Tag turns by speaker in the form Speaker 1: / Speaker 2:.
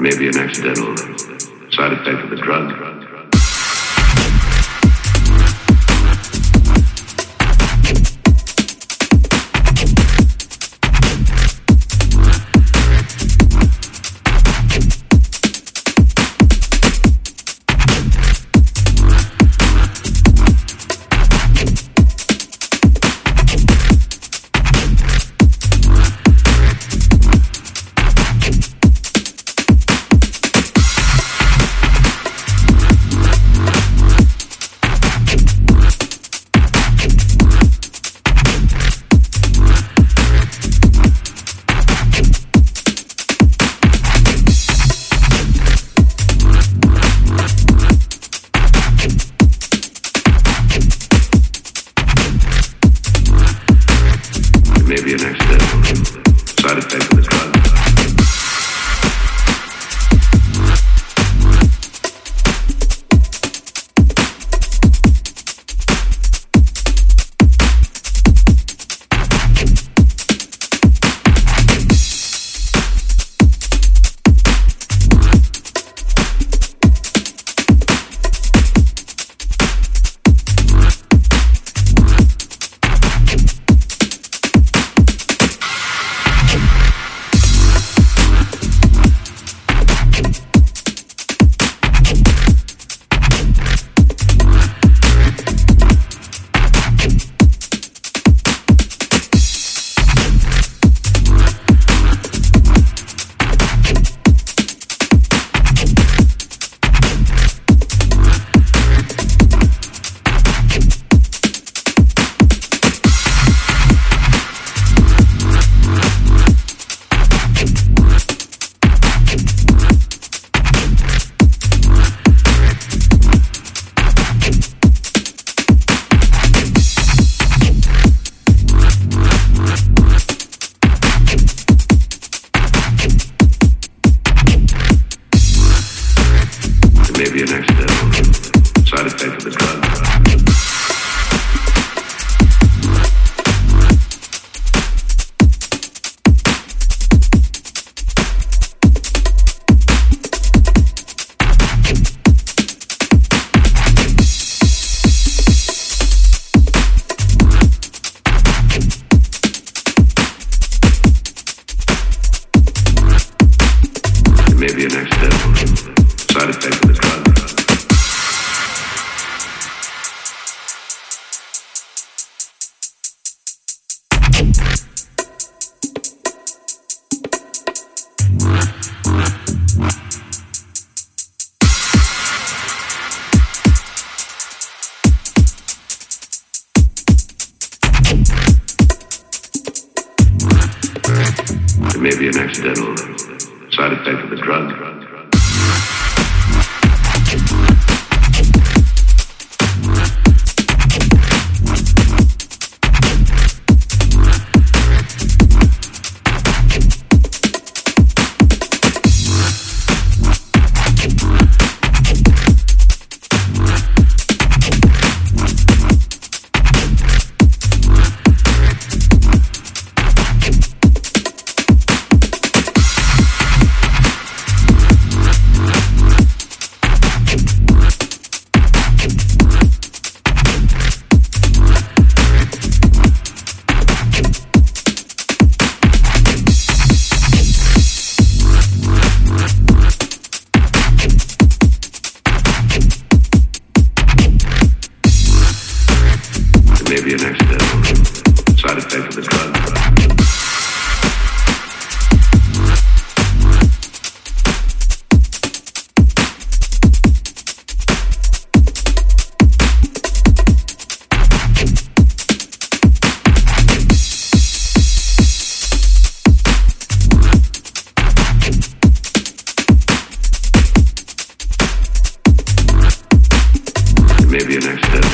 Speaker 1: may be an accidental side effect of the drug. May be an accidental side effect may be an accidental side effect of the drug. maybe an accidental the maybe accident.